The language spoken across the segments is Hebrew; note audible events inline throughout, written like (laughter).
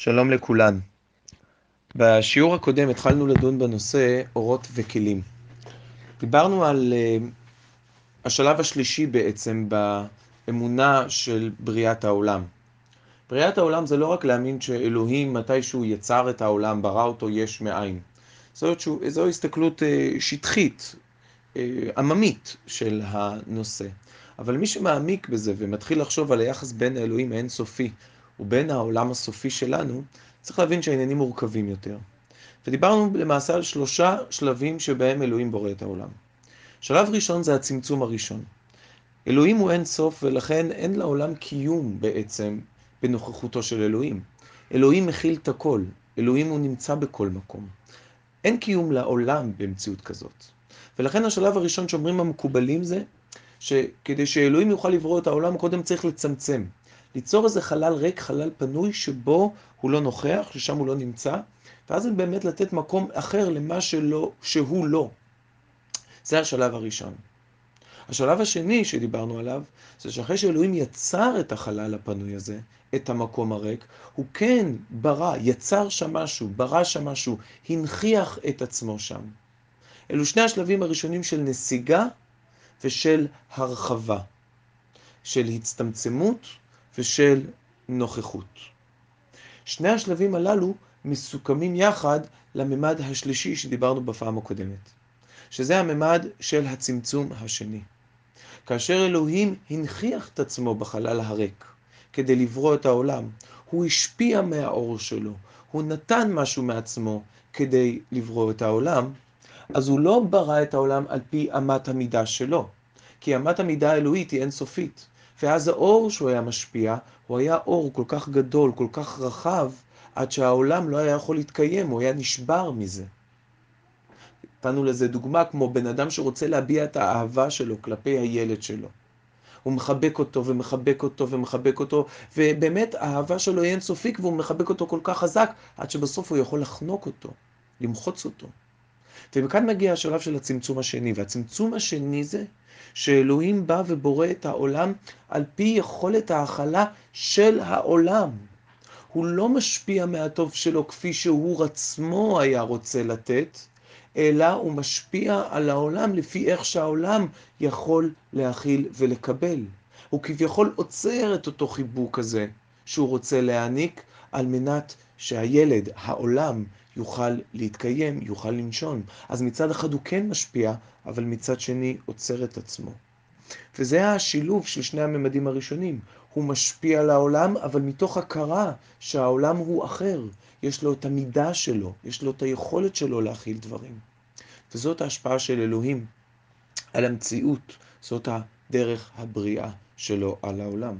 שלום לכולן. בשיעור הקודם התחלנו לדון בנושא אורות וכלים. דיברנו על uh, השלב השלישי בעצם באמונה של בריאת העולם. בריאת העולם זה לא רק להאמין שאלוהים מתישהו יצר את העולם, ברא אותו יש מאין. זאת, זו הסתכלות uh, שטחית, uh, עממית של הנושא. אבל מי שמעמיק בזה ומתחיל לחשוב על היחס בין האלוהים האינסופי ובין העולם הסופי שלנו, צריך להבין שהעניינים מורכבים יותר. ודיברנו למעשה על שלושה שלבים שבהם אלוהים בורא את העולם. שלב ראשון זה הצמצום הראשון. אלוהים הוא אין סוף ולכן אין לעולם קיום בעצם בנוכחותו של אלוהים. אלוהים מכיל את הכל, אלוהים הוא נמצא בכל מקום. אין קיום לעולם במציאות כזאת. ולכן השלב הראשון שאומרים המקובלים זה שכדי שאלוהים יוכל לברוא את העולם, קודם צריך לצמצם. ליצור איזה חלל ריק, חלל פנוי, שבו הוא לא נוכח, ששם הוא לא נמצא, ואז באמת לתת מקום אחר למה שלא, שהוא לא. זה השלב הראשון. השלב השני שדיברנו עליו, זה שאחרי שאלוהים יצר את החלל הפנוי הזה, את המקום הריק, הוא כן ברא, יצר שם משהו, ברא שם משהו, הנכיח את עצמו שם. אלו שני השלבים הראשונים של נסיגה ושל הרחבה, של הצטמצמות ושל נוכחות. שני השלבים הללו מסוכמים יחד לממד השלישי שדיברנו בפעם הקודמת, שזה הממד של הצמצום השני. כאשר אלוהים הנכיח את עצמו בחלל הריק כדי לברוא את העולם, הוא השפיע מהאור שלו, הוא נתן משהו מעצמו כדי לברוא את העולם, אז הוא לא ברא את העולם על פי אמת המידה שלו, כי אמת המידה האלוהית היא אינסופית. ואז האור שהוא היה משפיע, הוא היה אור כל כך גדול, כל כך רחב, עד שהעולם לא היה יכול להתקיים, הוא היה נשבר מזה. נתנו לזה דוגמה כמו בן אדם שרוצה להביע את האהבה שלו כלפי הילד שלו. הוא מחבק אותו ומחבק אותו ומחבק אותו, ובאמת האהבה שלו היא אינסופית והוא מחבק אותו כל כך חזק, עד שבסוף הוא יכול לחנוק אותו, למחוץ אותו. ומכאן מגיע השלב של הצמצום השני, והצמצום השני זה שאלוהים בא ובורא את העולם על פי יכולת ההכלה של העולם. הוא לא משפיע מהטוב שלו כפי שהוא עצמו היה רוצה לתת, אלא הוא משפיע על העולם לפי איך שהעולם יכול להכיל ולקבל. הוא כביכול עוצר את אותו חיבוק הזה שהוא רוצה להעניק, על מנת שהילד, העולם, יוכל להתקיים, יוכל לנשון. אז מצד אחד הוא כן משפיע, אבל מצד שני עוצר את עצמו. וזה השילוב של שני הממדים הראשונים. הוא משפיע על העולם, אבל מתוך הכרה שהעולם הוא אחר. יש לו את המידה שלו, יש לו את היכולת שלו להכיל דברים. וזאת ההשפעה של אלוהים על המציאות, זאת הדרך הבריאה שלו על העולם.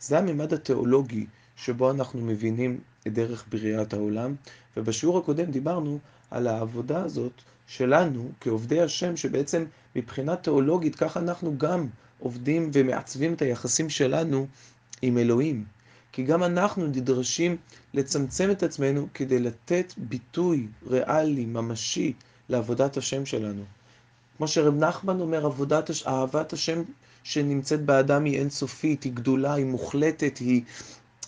זה הממד התיאולוגי שבו אנחנו מבינים את דרך בריאת העולם, ובשיעור הקודם דיברנו על העבודה הזאת שלנו כעובדי השם, שבעצם מבחינה תיאולוגית ככה אנחנו גם עובדים ומעצבים את היחסים שלנו עם אלוהים. כי גם אנחנו נדרשים לצמצם את עצמנו כדי לתת ביטוי ריאלי, ממשי, לעבודת השם שלנו. כמו שרב נחמן אומר, עבודת, אהבת השם שנמצאת באדם היא אינסופית, היא גדולה, היא מוחלטת, היא,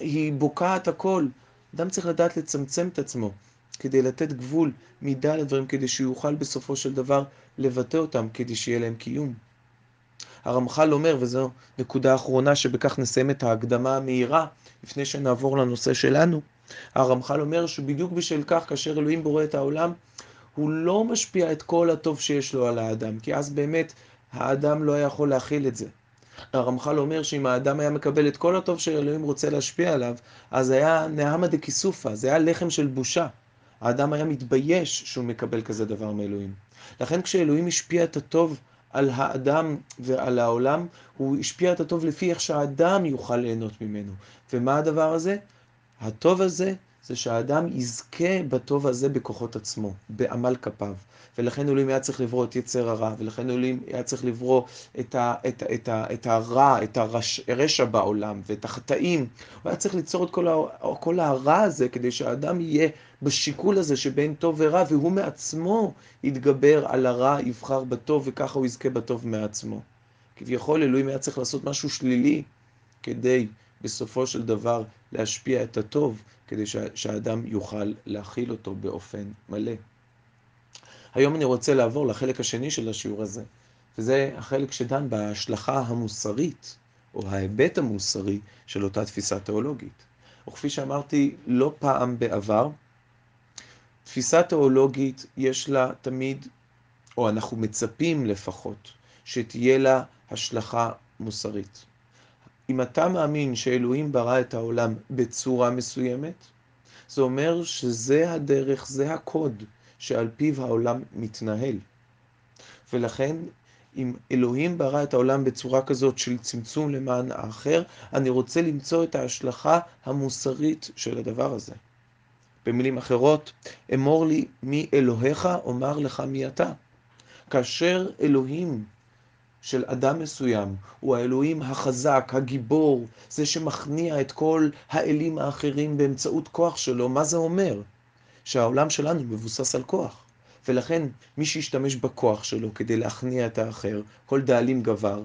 היא בוקעת הכל. אדם צריך לדעת לצמצם את עצמו, כדי לתת גבול, מידה לדברים, כדי שהוא יוכל בסופו של דבר לבטא אותם, כדי שיהיה להם קיום. הרמח"ל אומר, וזו נקודה אחרונה שבכך נסיים את ההקדמה המהירה, לפני שנעבור לנושא שלנו, הרמח"ל אומר שבדיוק בשל כך, כאשר אלוהים בורא את העולם, הוא לא משפיע את כל הטוב שיש לו על האדם, כי אז באמת האדם לא יכול להכיל את זה. הרמח"ל אומר שאם האדם היה מקבל את כל הטוב שאלוהים רוצה להשפיע עליו, אז היה נהמה דקיסופה, זה היה לחם של בושה. האדם היה מתבייש שהוא מקבל כזה דבר מאלוהים. לכן כשאלוהים השפיע את הטוב על האדם ועל העולם, הוא השפיע את הטוב לפי איך שהאדם יוכל ליהנות ממנו. ומה הדבר הזה? הטוב הזה זה שהאדם יזכה בטוב הזה בכוחות עצמו, בעמל כפיו. ולכן אלוהים היה צריך לברוא את יצר הרע, ולכן אלוהים היה צריך לברוא את, ה, את, את, ה, את הרע, את הרש, הרשע בעולם, ואת החטאים. הוא היה צריך ליצור את כל, ה, כל הרע הזה, כדי שהאדם יהיה בשיקול הזה שבין טוב ורע, והוא מעצמו יתגבר על הרע, יבחר בטוב, וככה הוא יזכה בטוב מעצמו. כביכול אלוהים היה צריך לעשות משהו שלילי, כדי בסופו של דבר להשפיע את הטוב, כדי שהאדם יוכל להכיל אותו באופן מלא. היום אני רוצה לעבור לחלק השני של השיעור הזה, וזה החלק שדן בהשלכה המוסרית, או ההיבט המוסרי של אותה תפיסה תיאולוגית. וכפי שאמרתי לא פעם בעבר, תפיסה תיאולוגית יש לה תמיד, או אנחנו מצפים לפחות, שתהיה לה השלכה מוסרית. אם אתה מאמין שאלוהים ברא את העולם בצורה מסוימת, זה אומר שזה הדרך, זה הקוד שעל פיו העולם מתנהל. ולכן, אם אלוהים ברא את העולם בצורה כזאת של צמצום למען האחר, אני רוצה למצוא את ההשלכה המוסרית של הדבר הזה. במילים אחרות, אמור לי מי אלוהיך, אומר לך מי אתה. כאשר אלוהים של אדם מסוים הוא האלוהים החזק, הגיבור, זה שמכניע את כל האלים האחרים באמצעות כוח שלו, מה זה אומר? שהעולם שלנו מבוסס על כוח. ולכן מי שישתמש בכוח שלו כדי להכניע את האחר, כל דאלים גבר,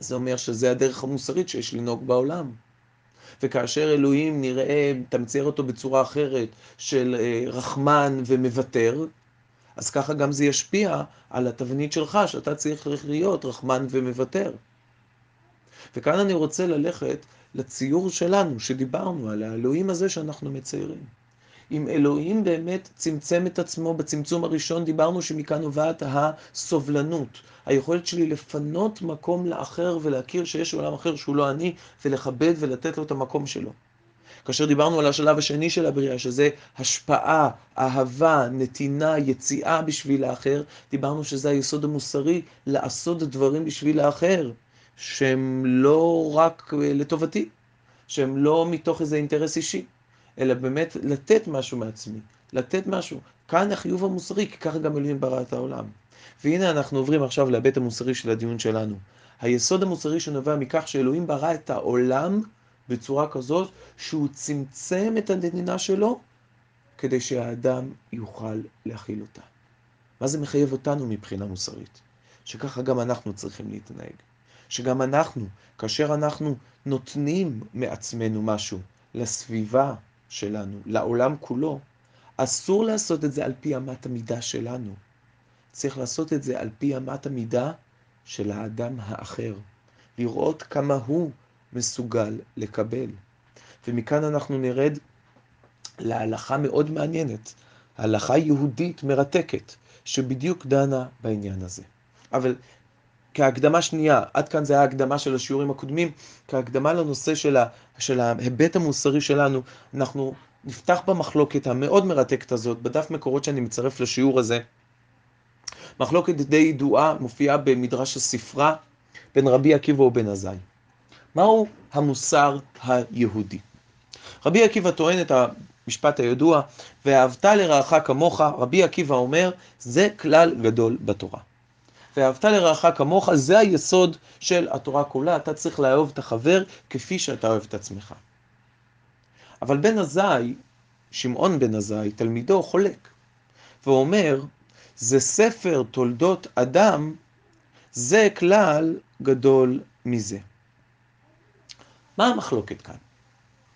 זה אומר שזה הדרך המוסרית שיש לנהוג בעולם. וכאשר אלוהים נראה, תמצייר אותו בצורה אחרת של אה, רחמן ומוותר, אז ככה גם זה ישפיע על התבנית שלך, שאתה צריך להיות רחמן ומוותר. וכאן אני רוצה ללכת לציור שלנו, שדיברנו על האלוהים הזה שאנחנו מציירים. אם אלוהים באמת צמצם את עצמו בצמצום הראשון, דיברנו שמכאן נובעת הסובלנות. היכולת שלי לפנות מקום לאחר ולהכיר שיש עולם אחר שהוא לא אני, ולכבד ולתת לו את המקום שלו. כאשר דיברנו על השלב השני של הבריאה, שזה השפעה, אהבה, נתינה, יציאה בשביל האחר, דיברנו שזה היסוד המוסרי, לעשות דברים בשביל האחר, שהם לא רק לטובתי, שהם לא מתוך איזה אינטרס אישי, אלא באמת לתת משהו מעצמי, לתת משהו. כאן החיוב המוסרי, כי ככה גם אלוהים ברא את העולם. והנה אנחנו עוברים עכשיו להיבט המוסרי של הדיון שלנו. היסוד המוסרי שנובע מכך שאלוהים ברא את העולם בצורה כזאת שהוא צמצם את הנתינה שלו כדי שהאדם יוכל להכיל אותה. מה זה מחייב אותנו מבחינה מוסרית? שככה גם אנחנו צריכים להתנהג. שגם אנחנו, כאשר אנחנו נותנים מעצמנו משהו לסביבה שלנו, לעולם כולו, אסור לעשות את זה על פי אמת המידה שלנו. צריך לעשות את זה על פי אמת המידה של האדם האחר. לראות כמה הוא מסוגל לקבל. ומכאן אנחנו נרד להלכה מאוד מעניינת, הלכה יהודית מרתקת, שבדיוק דנה בעניין הזה. אבל כהקדמה שנייה, עד כאן זה היה הקדמה של השיעורים הקודמים, כהקדמה לנושא של, ה, של ההיבט המוסרי שלנו, אנחנו נפתח במחלוקת המאוד מרתקת הזאת, בדף מקורות שאני מצרף לשיעור הזה. מחלוקת די ידועה, מופיעה במדרש הספרה, בין רבי עקיבא ובן עזאי. מהו המוסר היהודי? רבי עקיבא טוען את המשפט הידוע, ואהבת לרעך כמוך, רבי עקיבא אומר, זה כלל גדול בתורה. ואהבת לרעך כמוך, זה היסוד של התורה כולה, אתה צריך לאהוב את החבר כפי שאתה אוהב את עצמך. אבל בן עזאי, שמעון בן עזאי, תלמידו, חולק, ואומר, זה ספר תולדות אדם, זה כלל גדול מזה. מה המחלוקת כאן?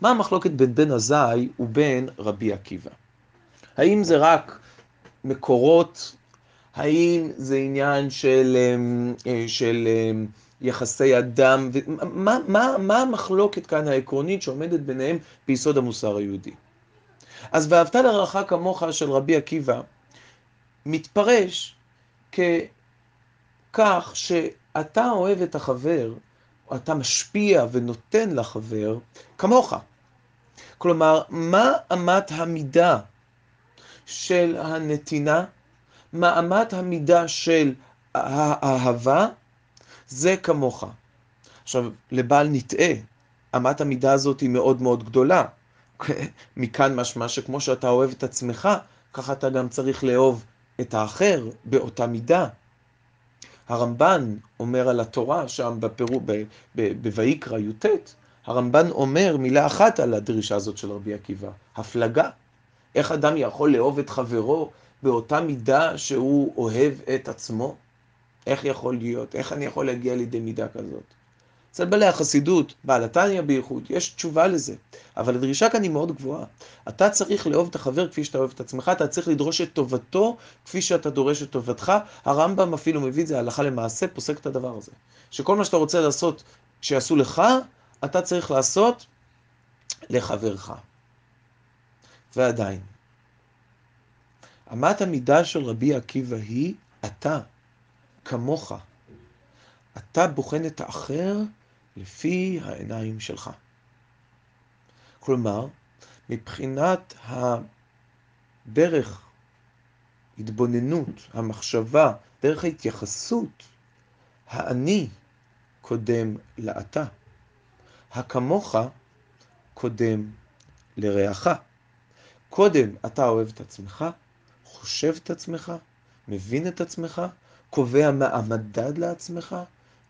מה המחלוקת בין בן עזאי ובין רבי עקיבא? האם זה רק מקורות? האם זה עניין של, אמ, אה, של אמ, יחסי אדם? מה, מה, מה המחלוקת כאן העקרונית שעומדת ביניהם ביסוד המוסר היהודי? אז ואהבת לרעך כמוך של רבי עקיבא מתפרש ככך שאתה אוהב את החבר אתה משפיע ונותן לחבר כמוך. כלומר, מה אמת המידה של הנתינה? מה אמת המידה של האהבה? זה כמוך. עכשיו, לבל נטעה, אמת המידה הזאת היא מאוד מאוד גדולה. (laughs) מכאן משמע שכמו שאתה אוהב את עצמך, ככה אתה גם צריך לאהוב את האחר באותה מידה. הרמב"ן אומר על התורה שם בפירו, בויקרא י"ט, הרמב"ן אומר מילה אחת על הדרישה הזאת של רבי עקיבא, הפלגה. איך אדם יכול לאהוב את חברו באותה מידה שהוא אוהב את עצמו? איך יכול להיות? איך אני יכול להגיע לידי מידה כזאת? אצל בעלי החסידות, בעל התניא בייחוד, יש תשובה לזה. אבל הדרישה כאן היא מאוד גבוהה. אתה צריך לאהוב את החבר כפי שאתה אוהב את עצמך, אתה צריך לדרוש את טובתו כפי שאתה דורש את טובתך. הרמב"ם אפילו מביא את זה הלכה למעשה, פוסק את הדבר הזה. שכל מה שאתה רוצה לעשות שיעשו לך, אתה צריך לעשות לחברך. ועדיין, אמת המידה של רבי עקיבא היא אתה, כמוך. אתה בוחן את האחר לפי העיניים שלך. כלומר, מבחינת הדרך, התבוננות, המחשבה, דרך ההתייחסות, האני קודם לאתה. הכמוך קודם לרעך. קודם אתה אוהב את עצמך, חושב את עצמך, מבין את עצמך, קובע מה המדד לעצמך,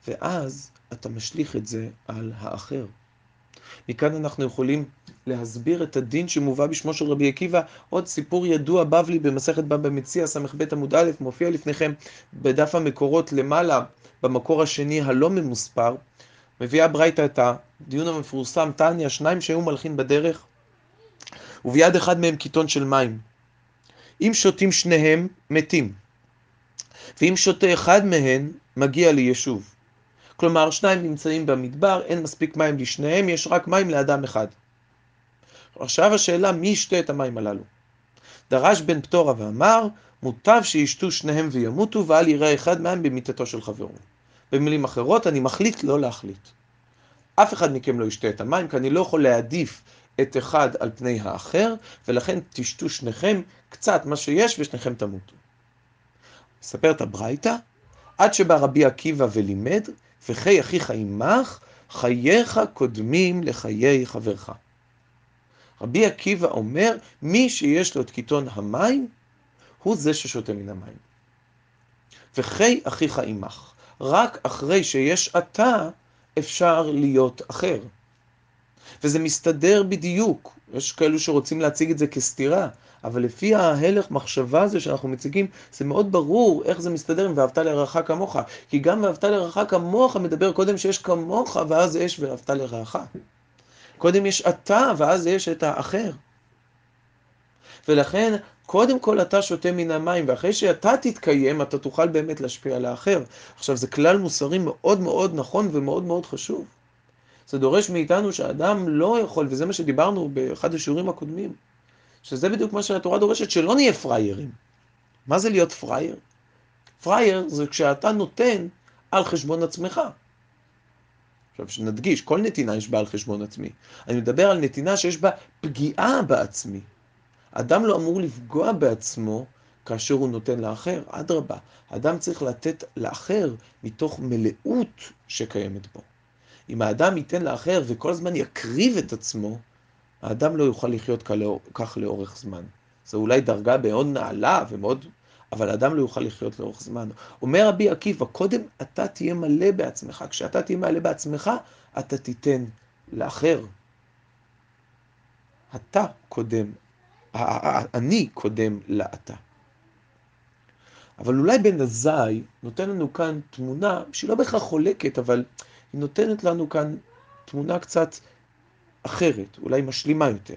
ואז אתה משליך את זה על האחר. מכאן אנחנו יכולים להסביר את הדין שמובא בשמו של רבי עקיבא, עוד סיפור ידוע בבלי במסכת בבא מציע, ס"ב עמוד א', מופיע לפניכם בדף המקורות למעלה, במקור השני הלא ממוספר, מביאה ברייתא את הדיון המפורסם, תניא, שניים שהיו מלכים בדרך, וביד אחד מהם קיטון של מים. אם שותים שניהם, מתים. ואם שותה אחד מהם, מגיע ליישוב. כלומר, שניים נמצאים במדבר, אין מספיק מים לשניהם, יש רק מים לאדם אחד. עכשיו השאלה, מי ישתה את המים הללו? דרש בן פטורה ואמר, מוטב שישתו שניהם וימותו, ואל יראה אחד מהם במיתתו של חברו. במילים אחרות, אני מחליט לא להחליט. אף אחד מכם לא ישתה את המים, כי אני לא יכול להעדיף את אחד על פני האחר, ולכן תשתו שניכם קצת מה שיש ושניכם תמותו. מספרת הברייתא, עד שבא רבי עקיבא ולימד, וחי אחיך עמך, חייך קודמים לחיי חברך. רבי עקיבא אומר, מי שיש לו את קיטון המים, הוא זה ששותה מן המים. וחי אחיך עמך. רק אחרי שיש אתה, אפשר להיות אחר. וזה מסתדר בדיוק. יש כאלו שרוצים להציג את זה כסתירה, אבל לפי ההלך מחשבה הזה שאנחנו מציגים, זה מאוד ברור איך זה מסתדר עם ואהבת לרעך כמוך. כי גם ואהבת לרעך כמוך מדבר קודם שיש כמוך, ואז יש ואהבת לרעך. קודם יש אתה, ואז יש את האחר. ולכן, קודם כל אתה שותה מן המים, ואחרי שאתה תתקיים, אתה תוכל באמת להשפיע על האחר. עכשיו, זה כלל מוסרי מאוד מאוד נכון ומאוד מאוד חשוב. זה דורש מאיתנו שאדם לא יכול, וזה מה שדיברנו באחד השיעורים הקודמים, שזה בדיוק מה שהתורה דורשת, שלא נהיה פריירים. מה זה להיות פרייר? פרייר זה כשאתה נותן על חשבון עצמך. עכשיו, שנדגיש, כל נתינה יש בה על חשבון עצמי. אני מדבר על נתינה שיש בה פגיעה בעצמי. אדם לא אמור לפגוע בעצמו כאשר הוא נותן לאחר, אדרבה, אדם צריך לתת לאחר מתוך מלאות שקיימת בו. אם האדם ייתן לאחר וכל הזמן יקריב את עצמו, האדם לא יוכל לחיות כך לאורך זמן. זו אולי דרגה מאוד נעלה ומאוד... אבל האדם לא יוכל לחיות לאורך זמן. אומר רבי עקיבא, קודם אתה תהיה מלא בעצמך. כשאתה תהיה מלא בעצמך, אתה תיתן לאחר. אתה קודם, אני קודם לאתה. אבל אולי בן עזאי נותן לנו כאן תמונה שהיא לא בהכרח חולקת, אבל היא נותנת לנו כאן תמונה קצת אחרת, אולי משלימה יותר.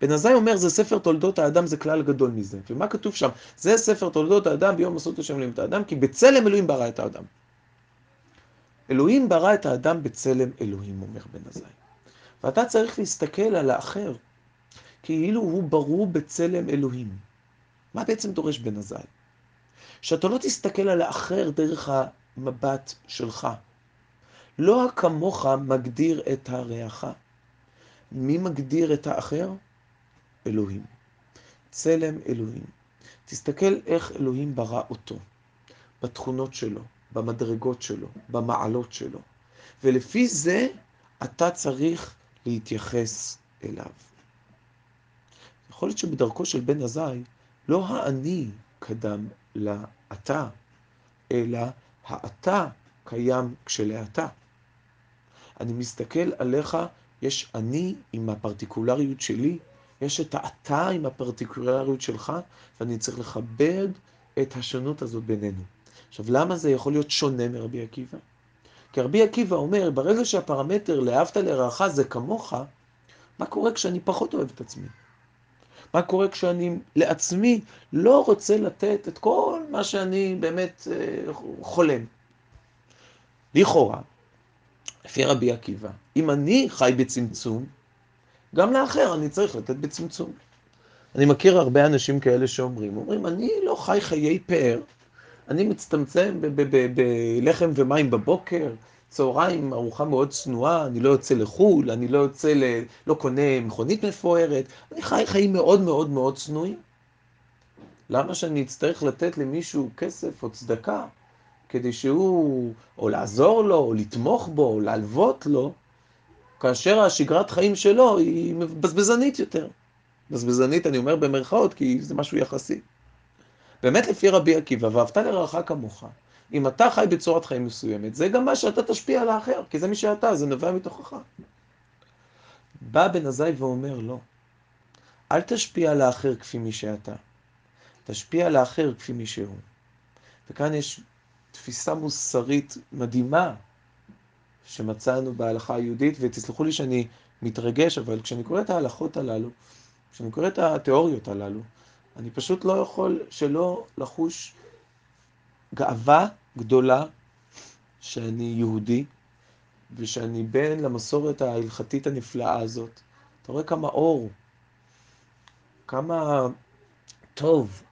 בן עזאי אומר, זה ספר תולדות האדם, זה כלל גדול מזה. ומה כתוב שם? זה ספר תולדות האדם ביום עשות השם אלוהים את האדם, כי בצלם אלוהים ברא את האדם. אלוהים ברא את האדם בצלם אלוהים, אומר בן עזאי. ואתה צריך להסתכל על האחר, כאילו הוא ברור בצלם אלוהים. מה בעצם דורש בן עזאי? שאתה לא תסתכל על האחר דרך המבט שלך. לא הכמוך מגדיר את הרעך. מי מגדיר את האחר? אלוהים. צלם אלוהים. תסתכל איך אלוהים ברא אותו, בתכונות שלו, במדרגות שלו, במעלות שלו. ולפי זה אתה צריך להתייחס אליו. יכול להיות שבדרכו של בן עזאי, לא האני קדם לאתה, אלא האתה קיים כשלאתה. אני מסתכל עליך, יש אני עם הפרטיקולריות שלי, יש את האתה עם הפרטיקולריות שלך, ואני צריך לכבד את השונות הזאת בינינו. עכשיו, למה זה יכול להיות שונה מרבי עקיבא? כי רבי עקיבא אומר, ברגע שהפרמטר לאהבת לרעך זה כמוך, מה קורה כשאני פחות אוהב את עצמי? מה קורה כשאני לעצמי לא רוצה לתת את כל מה שאני באמת אה, חולם? לכאורה, לפי רבי עקיבא, אם אני חי בצמצום, גם לאחר אני צריך לתת בצמצום. אני מכיר הרבה אנשים כאלה שאומרים, אומרים, אני לא חי חיי פאר, אני מצטמצם בלחם ומים בבוקר, צהריים ארוחה מאוד צנועה, אני לא יוצא לחו"ל, אני לא יוצא ל... לא קונה מכונית מפוארת, אני חי חיים מאוד מאוד מאוד צנועים. למה שאני אצטרך לתת למישהו כסף או צדקה כדי שהוא, או לעזור לו, או לתמוך בו, או להלוות לו, כאשר השגרת חיים שלו היא בזבזנית יותר. בזבזנית אני אומר במרכאות, כי זה משהו יחסי. באמת לפי רבי עקיבא, ואהבת לרעך כמוך, אם אתה חי בצורת חיים מסוימת, זה גם מה שאתה תשפיע על האחר, כי זה מי שאתה, זה נובע מתוכך. בא בן עזאי ואומר, לא, אל תשפיע על האחר כפי מי שאתה, תשפיע על האחר כפי מי שהוא. וכאן יש תפיסה מוסרית מדהימה שמצאנו בהלכה היהודית, ותסלחו לי שאני מתרגש, אבל כשאני קורא את ההלכות הללו, כשאני קורא את התיאוריות הללו, אני פשוט לא יכול שלא לחוש גאווה גדולה שאני יהודי, ושאני בן למסורת ההלכתית הנפלאה הזאת. אתה רואה כמה אור, כמה טוב,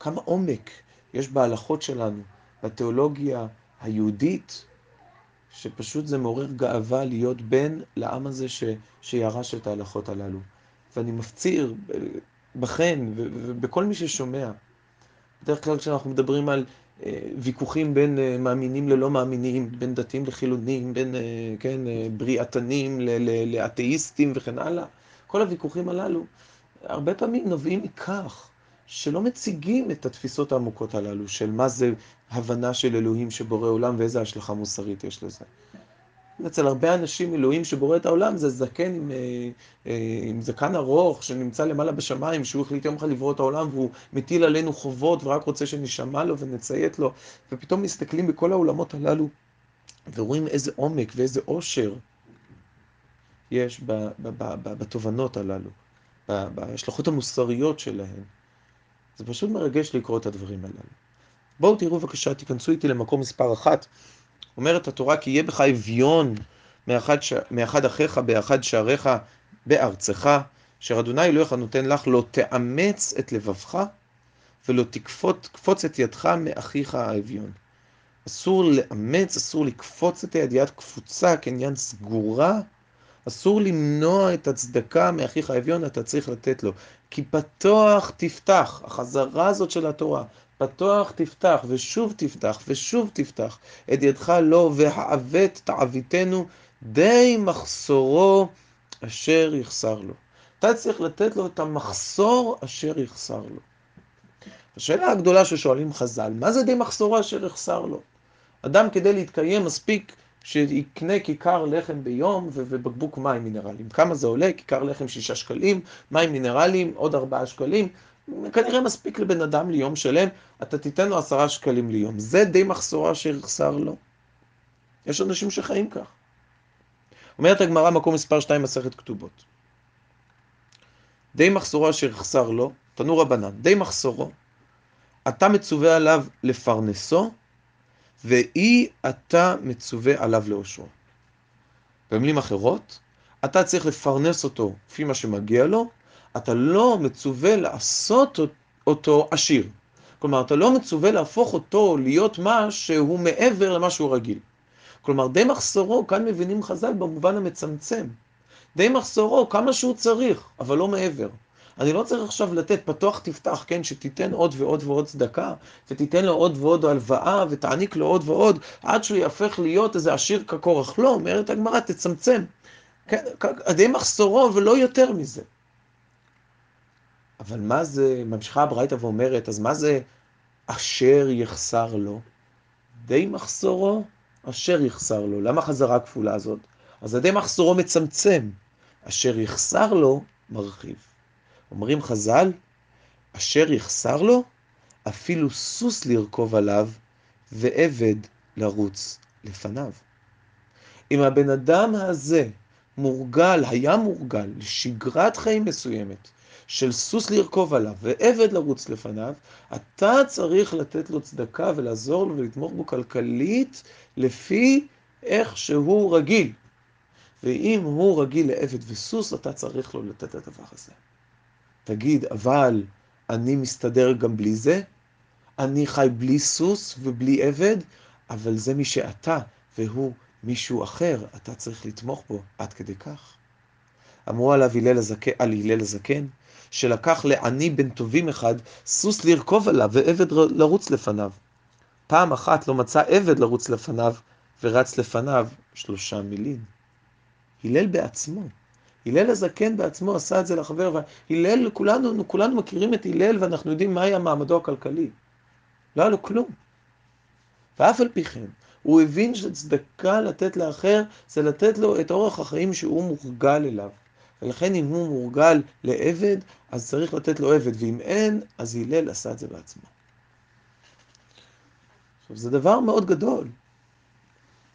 כמה עומק יש בהלכות שלנו, בתיאולוגיה היהודית, שפשוט זה מעורר גאווה להיות בן לעם הזה ש, שירש את ההלכות הללו. ואני מפציר בכן ובכל מי ששומע. בדרך כלל כשאנחנו מדברים על אה, ויכוחים בין אה, מאמינים ללא מאמינים, בין דתיים לחילונים, בין אה, כן, בריאתנים לאתאיסטים וכן הלאה, כל הוויכוחים הללו הרבה פעמים נובעים מכך שלא מציגים את התפיסות העמוקות הללו של מה זה הבנה של אלוהים שבורא עולם ואיזה השלכה מוסרית יש לזה. אצל הרבה אנשים אלוהים שבורא את העולם זה זקן עם, אה, אה, עם זקן ארוך שנמצא למעלה בשמיים, שהוא החליט יום אחד לברוא את העולם והוא מטיל עלינו חובות ורק רוצה שנשמע לו ונציית לו, ופתאום מסתכלים בכל העולמות הללו ורואים איזה עומק ואיזה עושר יש בתובנות הללו, בהשלכות המוסריות שלהן. זה פשוט מרגש לקרוא את הדברים הללו. בואו תראו בבקשה, תיכנסו איתי למקום מספר אחת. אומרת התורה, כי יהיה בך אביון מאחד, ש... מאחד אחיך באחד שעריך בארצך, אשר אדוני אלוהיך נותן לך, לא תאמץ את לבבך ולא תקפוץ, את ידך מאחיך האביון. אסור לאמץ, אסור לקפוץ את היד, יד קפוצה כעניין סגורה, אסור למנוע את הצדקה מאחיך האביון, אתה צריך לתת לו. כי פתוח תפתח, החזרה הזאת של התורה, פתוח תפתח, ושוב תפתח, ושוב תפתח, את ידך לו, והעוות תעוויתנו, די מחסורו אשר יחסר לו. אתה צריך לתת לו את המחסור אשר יחסר לו. השאלה הגדולה ששואלים חז"ל, מה זה די מחסורו אשר יחסר לו? אדם כדי להתקיים מספיק שיקנה כיכר לחם ביום ובקבוק מים מינרליים. כמה זה עולה? כיכר לחם שישה שקלים, מים מינרליים עוד ארבעה שקלים. כנראה מספיק לבן אדם ליום שלם, אתה תיתן לו עשרה שקלים ליום. זה די מחסורה שיחסר לו. יש אנשים שחיים כך. אומרת הגמרא, מקום מספר 2, מסכת כתובות. די מחסורו אשר יחסר לו, תנו רבנן, די מחסורו, אתה מצווה עליו לפרנסו, ואי אתה מצווה עליו לאושרו. במילים אחרות, אתה צריך לפרנס אותו לפי מה שמגיע לו, אתה לא מצווה לעשות אותו עשיר. כלומר, אתה לא מצווה להפוך אותו להיות מה שהוא מעבר למה שהוא רגיל. כלומר, די מחסורו, כאן מבינים חז"ל במובן המצמצם. די מחסורו, כמה שהוא צריך, אבל לא מעבר. אני לא צריך עכשיו לתת פתוח תפתח, כן, שתיתן עוד ועוד ועוד צדקה, ותיתן לו עוד ועוד הלוואה, ותעניק לו עוד ועוד, עד שהוא יהפך להיות איזה עשיר כקורח. לא, אומרת הגמרא, תצמצם. כן, די מחסורו ולא יותר מזה. אבל מה זה, ממשיכה הברייתא ואומרת, אז מה זה אשר יחסר לו? די מחסורו, אשר יחסר לו. למה החזרה הכפולה הזאת? אז די מחסורו מצמצם, אשר יחסר לו, מרחיב. אומרים חז"ל, אשר יחסר לו, אפילו סוס לרכוב עליו, ועבד לרוץ לפניו. אם הבן אדם הזה מורגל, היה מורגל לשגרת חיים מסוימת, של סוס לרכוב עליו ועבד לרוץ לפניו, אתה צריך לתת לו צדקה ולעזור לו ולתמוך בו כלכלית לפי איך שהוא רגיל. ואם הוא רגיל לעבד וסוס, אתה צריך לו לתת את הדבר הזה. תגיד, אבל אני מסתדר גם בלי זה? אני חי בלי סוס ובלי עבד, אבל זה מי שאתה, והוא מישהו אחר, אתה צריך לתמוך בו עד כדי כך. אמרו עליו הלל הזקן, על הלל הזקן, שלקח לעני בן טובים אחד סוס לרכוב עליו ועבד לרוץ לפניו. פעם אחת לא מצא עבד לרוץ לפניו ורץ לפניו שלושה מילים. הלל בעצמו, הלל הזקן בעצמו עשה את זה לחבר, והלל, כולנו, כולנו מכירים את הלל ואנחנו יודעים מה היה מעמדו הכלכלי. לא היה לו כלום. ואף על פי כן, הוא הבין שצדקה לתת לאחר זה לתת לו את אורח החיים שהוא מורגל אליו. ולכן אם הוא מורגל לעבד, אז צריך לתת לו עבד, ואם אין, אז הלל עשה את זה בעצמו. עכשיו, זה דבר מאוד גדול.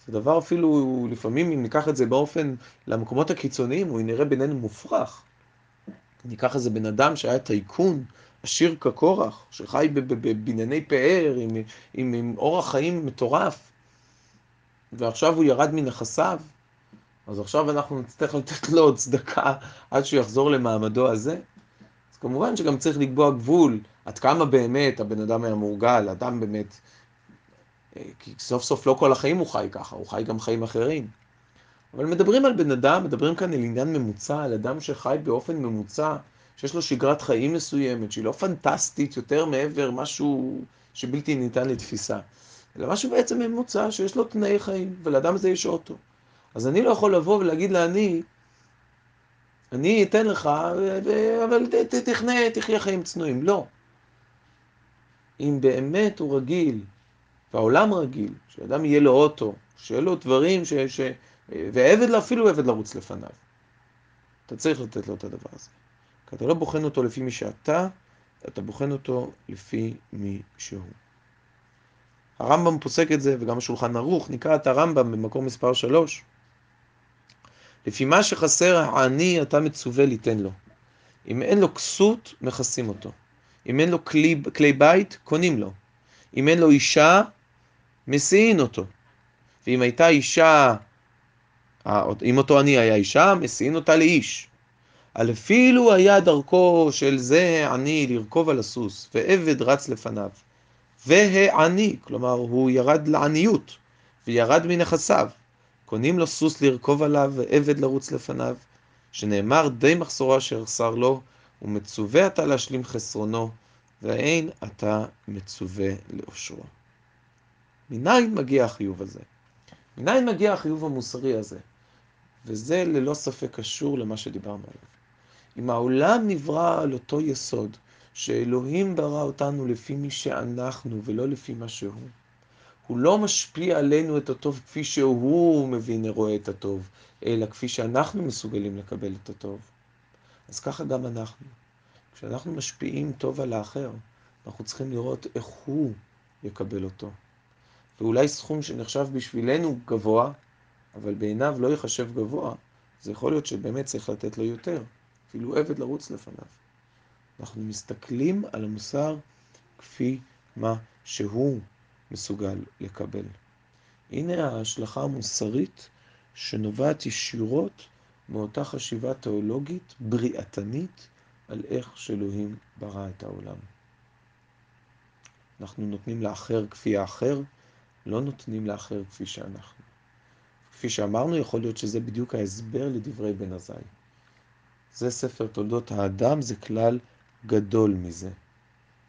זה דבר אפילו, לפעמים אם ניקח את זה באופן למקומות הקיצוניים, הוא נראה בינינו מופרך. ניקח איזה בן אדם שהיה טייקון, עשיר כקורח, שחי בבנייני פאר, עם, עם, עם אורח חיים מטורף, ועכשיו הוא ירד מנכסיו, אז עכשיו אנחנו נצטרך לתת לו צדקה עד שהוא יחזור למעמדו הזה. אז כמובן שגם צריך לקבוע גבול, עד כמה באמת הבן אדם היה מורגל, אדם באמת, כי סוף סוף לא כל החיים הוא חי ככה, הוא חי גם חיים אחרים. אבל מדברים על בן אדם, מדברים כאן על עניין ממוצע, על אדם שחי באופן ממוצע, שיש לו שגרת חיים מסוימת, שהיא לא פנטסטית יותר מעבר משהו שבלתי ניתן לתפיסה, אלא משהו בעצם ממוצע שיש לו תנאי חיים, ולאדם הזה יש אוטו. אז אני לא יכול לבוא ולהגיד לעני, אני אתן לך, אבל תכנה, תחיה חיים צנועים. לא. אם באמת הוא רגיל, והעולם רגיל, שאדם יהיה לו אוטו, שיהיה לו דברים, ש... ש... ועבד, אפילו עבד לרוץ לפניו. אתה צריך לתת לו את הדבר הזה. כי אתה לא בוחן אותו לפי מי שאתה, אתה בוחן אותו לפי מי שהוא. הרמב"ם פוסק את זה, וגם השולחן ערוך, נקרא את הרמב"ם במקום מספר 3. לפי מה שחסר העני אתה מצווה ליתן לו. אם אין לו כסות, מכסים אותו. אם אין לו כלי, כלי בית, קונים לו. אם אין לו אישה, מסיעין אותו. ואם הייתה אישה, אם אותו עני היה אישה, מסיעין אותה לאיש. על אפילו היה דרכו של זה עני לרכוב על הסוס, ועבד רץ לפניו. והעני, כלומר הוא ירד לעניות, וירד מנכסיו. קונים לו סוס לרכוב עליו ועבד לרוץ לפניו, שנאמר די מחסורו אשר חסר לו, ומצווה אתה להשלים חסרונו, ואין אתה מצווה לאושרו. מניין מגיע החיוב הזה? מניין מגיע החיוב המוסרי הזה? וזה ללא ספק קשור למה שדיברנו עליו. אם העולם נברא על אותו יסוד, שאלוהים ברא אותנו לפי מי שאנחנו ולא לפי מה שהוא, הוא לא משפיע עלינו את הטוב כפי שהוא מבין ורואה את הטוב, אלא כפי שאנחנו מסוגלים לקבל את הטוב. אז ככה גם אנחנו. כשאנחנו משפיעים טוב על האחר, אנחנו צריכים לראות איך הוא יקבל אותו. ואולי סכום שנחשב בשבילנו גבוה, אבל בעיניו לא ייחשב גבוה, זה יכול להיות שבאמת צריך לתת לו יותר, אפילו עבד לרוץ לפניו. אנחנו מסתכלים על המוסר כפי מה שהוא מסוגל לקבל. הנה ההשלכה המוסרית שנובעת ישירות מאותה חשיבה תיאולוגית בריאתנית על איך שאלוהים ברא את העולם. אנחנו נותנים לאחר כפי האחר, לא נותנים לאחר כפי שאנחנו. כפי שאמרנו, יכול להיות שזה בדיוק ההסבר לדברי בן עזאי. זה ספר תולדות האדם, זה כלל גדול מזה.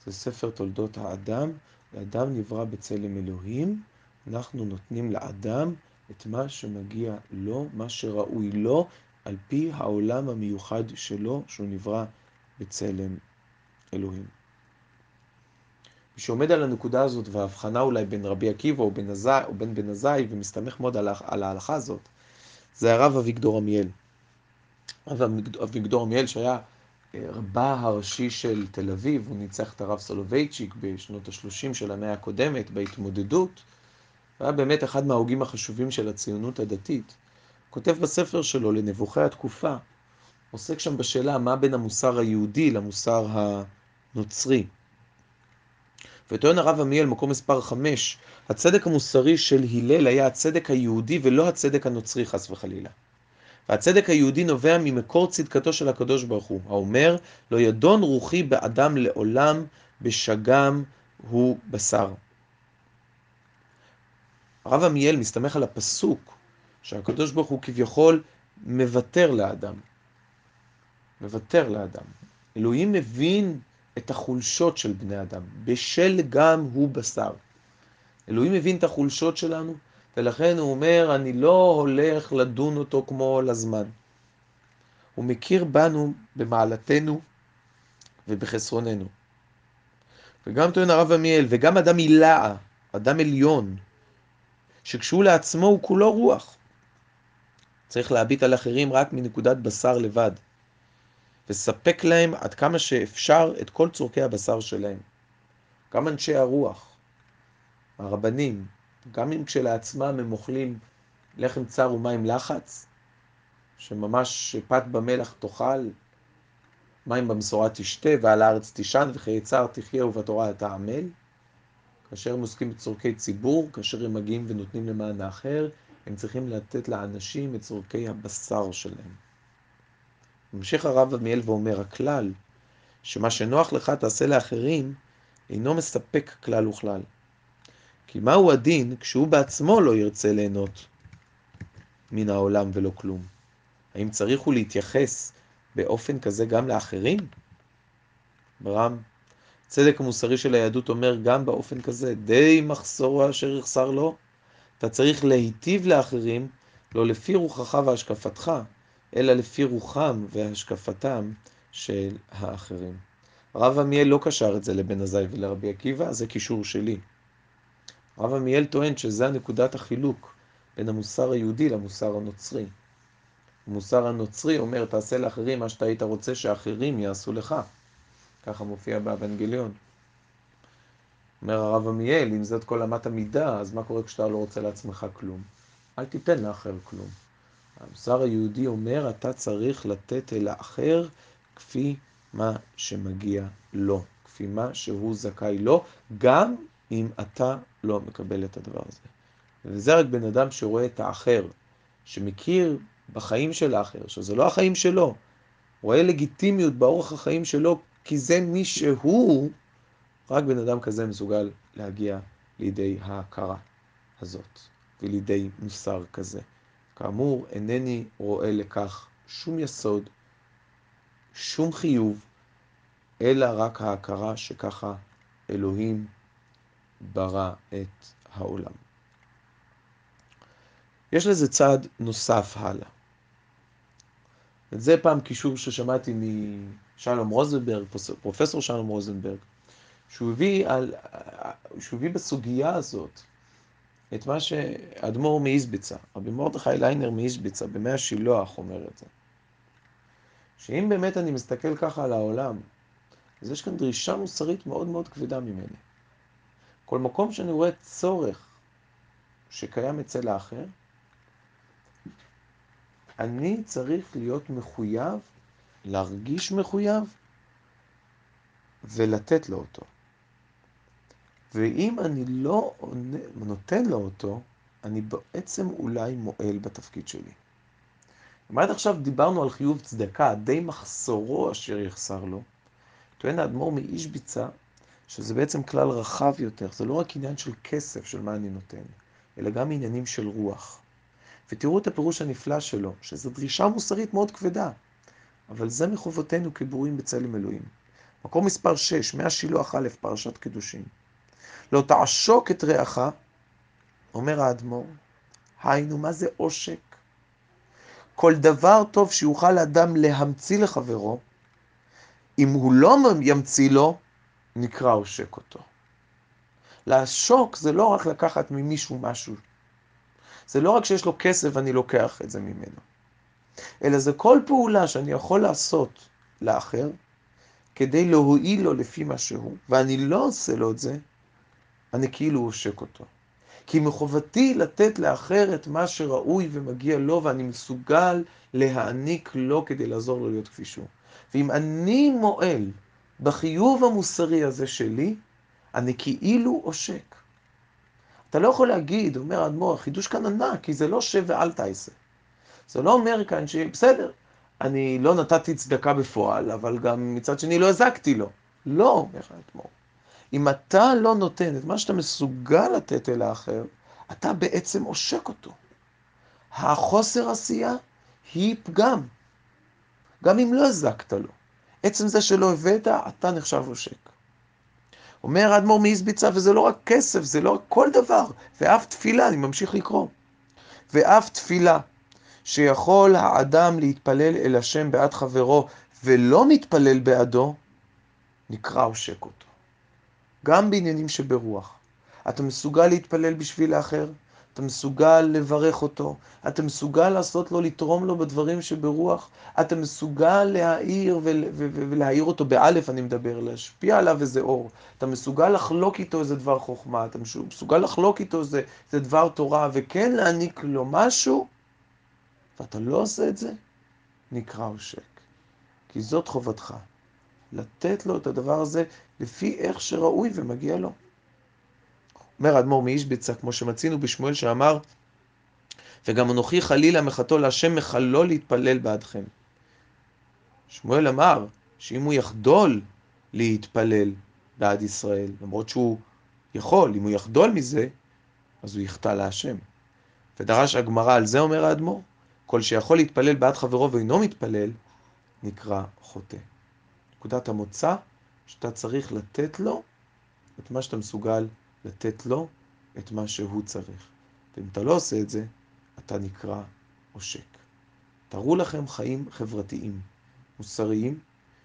זה ספר תולדות האדם, ואדם נברא בצלם אלוהים, אנחנו נותנים לאדם את מה שמגיע לו, מה שראוי לו, על פי העולם המיוחד שלו, שהוא נברא בצלם אלוהים. מי שעומד על הנקודה הזאת, וההבחנה אולי בין רבי עקיבא או, בן עזי, או בין בן עזאי, ומסתמך מאוד על, על ההלכה הזאת, זה הרב אביגדור עמיאל. הרב אביגדור עמיאל שהיה רבה הראשי של תל אביב, הוא ניצח את הרב סולובייצ'יק בשנות ה-30 של המאה הקודמת בהתמודדות, היה באמת אחד מההוגים החשובים של הציונות הדתית. כותב בספר שלו לנבוכי התקופה, עוסק שם בשאלה מה בין המוסר היהודי למוסר הנוצרי. וטוען הרב עמיאל, מקום מספר 5, הצדק המוסרי של הלל היה הצדק היהודי ולא הצדק הנוצרי חס וחלילה. והצדק היהודי נובע ממקור צדקתו של הקדוש ברוך הוא, האומר, לא ידון רוחי באדם לעולם, בשגם הוא בשר. הרב עמיאל מסתמך על הפסוק שהקדוש ברוך הוא כביכול מוותר לאדם. מוותר לאדם. אלוהים מבין את החולשות של בני אדם, בשל גם הוא בשר. אלוהים מבין את החולשות שלנו, ולכן הוא אומר, אני לא הולך לדון אותו כמו לזמן. הוא מכיר בנו במעלתנו ובחסרוננו. וגם טוען הרב עמיאל, וגם אדם הילאה, אדם עליון, שכשהוא לעצמו הוא כולו רוח. צריך להביט על אחרים רק מנקודת בשר לבד, וספק להם עד כמה שאפשר את כל צורכי הבשר שלהם. גם אנשי הרוח, הרבנים, גם אם כשלעצמם הם אוכלים לחם צר ומים לחץ, שממש פת במלח תאכל, מים במשורה תשתה, ועל הארץ תישן, וחיי צר תחיה ובתורה אתה עמל. כאשר הם עוסקים בצורכי ציבור, כאשר הם מגיעים ונותנים למען האחר, הם צריכים לתת לאנשים את צורכי הבשר שלהם. ממשיך הרב עמיאל ואומר, הכלל, שמה שנוח לך תעשה לאחרים, אינו מספק כלל וכלל. כי מהו הדין כשהוא בעצמו לא ירצה ליהנות מן העולם ולא כלום? האם צריך הוא להתייחס באופן כזה גם לאחרים? ברם, צדק המוסרי של היהדות אומר גם באופן כזה, די מחסורו אשר יחסר לו, אתה צריך להיטיב לאחרים, לא לפי רוחך והשקפתך, אלא לפי רוחם והשקפתם של האחרים. הרב עמיאל לא קשר את זה לבן עזאי ולרבי עקיבא, זה קישור שלי. הרב עמיאל טוען שזה נקודת החילוק בין המוסר היהודי למוסר הנוצרי. המוסר הנוצרי אומר, תעשה לאחרים מה שאתה היית רוצה שאחרים יעשו לך. ככה מופיע באבנגליון. אומר הרב עמיאל, אם זאת כל אמת המידה, אז מה קורה כשאתה לא רוצה לעצמך כלום? אל תיתן לאחר כלום. המוסר היהודי אומר, אתה צריך לתת אל האחר כפי מה שמגיע לו, כפי מה שהוא זכאי לו, גם אם אתה לא מקבל את הדבר הזה. וזה רק בן אדם שרואה את האחר, שמכיר בחיים של האחר, שזה לא החיים שלו, רואה לגיטימיות באורח החיים שלו, כי זה מי שהוא, רק בן אדם כזה מסוגל להגיע לידי ההכרה הזאת, ולידי מוסר כזה. כאמור, אינני רואה לכך שום יסוד, שום חיוב, אלא רק ההכרה שככה אלוהים ברא את העולם. יש לזה צעד נוסף הלאה. זה פעם קישור ששמעתי משלום רוזנברג, פרופסור שלום רוזנברג, שהוא הביא, על, שהוא הביא בסוגיה הזאת את מה שאדמו"ר מאיזביצה, רבי מרדכי ליינר מאיזביצה, במאה השילוח אומר את זה. שאם באמת אני מסתכל ככה על העולם, אז יש כאן דרישה מוסרית מאוד מאוד כבדה ממני. כל מקום שאני רואה צורך שקיים אצל האחר, אני צריך להיות מחויב, להרגיש מחויב ולתת לו אותו. ואם אני לא נותן לו אותו, אני בעצם אולי מועל בתפקיד שלי. אם עד עכשיו דיברנו על חיוב צדקה, די מחסורו אשר יחסר לו, טוען האדמו"ר מאישביצה שזה בעצם כלל רחב יותר, זה לא רק עניין של כסף, של מה אני נותן, אלא גם עניינים של רוח. ותראו את הפירוש הנפלא שלו, שזו דרישה מוסרית מאוד כבדה, אבל זה מחובתנו כבורים בצלם אלוהים. מקום מספר 6, מהשילוח א', פרשת קדושים. לא תעשוק את רעך, אומר האדמו"ר, היינו, מה זה עושק? כל דבר טוב שיוכל האדם להמציא לחברו, אם הוא לא ימציא לו, נקרא עושק אותו. לעשוק זה לא רק לקחת ממישהו משהו. זה לא רק שיש לו כסף ואני לוקח את זה ממנו. אלא זה כל פעולה שאני יכול לעשות לאחר, כדי להועיל לו לפי מה שהוא, ואני לא עושה לו את זה, אני כאילו עושק אותו. כי מחובתי לתת לאחר את מה שראוי ומגיע לו, ואני מסוגל להעניק לו כדי לעזור לו להיות כפי שהוא. ואם אני מועל בחיוב המוסרי הזה שלי, אני כאילו עושק. אתה לא יכול להגיד, אומר האדמו"ר, החידוש כאן ענק, כי זה לא שב ואל תעשה. זה לא אומר כאן שבסדר, אני לא נתתי צדקה בפועל, אבל גם מצד שני לא הזקתי לו. לא, אומר האדמו"ר. אם אתה לא נותן את מה שאתה מסוגל לתת אל האחר, אתה בעצם עושק אותו. החוסר עשייה היא פגם. גם אם לא הזקת לו. עצם זה שלא הבאת, אתה נחשב עושק. אומר האדמו"ר מאיזביצה, וזה לא רק כסף, זה לא רק כל דבר, ואף תפילה, אני ממשיך לקרוא. ואף תפילה שיכול האדם להתפלל אל השם בעד חברו ולא מתפלל בעדו, נקרא עושק אותו. גם בעניינים שברוח. אתה מסוגל להתפלל בשביל האחר, אתה מסוגל לברך אותו, אתה מסוגל לעשות לו, לתרום לו בדברים שברוח, אתה מסוגל להעיר ולהעיר אותו באלף, אני מדבר, להשפיע עליו איזה אור, אתה מסוגל לחלוק איתו איזה דבר חוכמה, אתה מסוגל לחלוק איתו איזה, איזה דבר תורה, וכן להעניק לו משהו, ואתה לא עושה את זה, נקרא עושק. כי זאת חובתך, לתת לו את הדבר הזה לפי איך שראוי ומגיע לו. אומר האדמו"ר מאישביצה, כמו שמצינו בשמואל שאמר, וגם אנוכי חלילה מחתו להשם מחלו להתפלל בעדכם. שמואל אמר שאם הוא יחדול להתפלל בעד ישראל, למרות שהוא יכול, אם הוא יחדול מזה, אז הוא יחטא להשם. ודרש הגמרא על זה אומר האדמו"ר, כל שיכול להתפלל בעד חברו ואינו מתפלל, נקרא חוטא. נקודת המוצא, שאתה צריך לתת לו את מה שאתה מסוגל לתת לו את מה שהוא צריך. ואם אתה לא עושה את זה, אתה נקרא עושק. תארו לכם חיים חברתיים, מוסריים,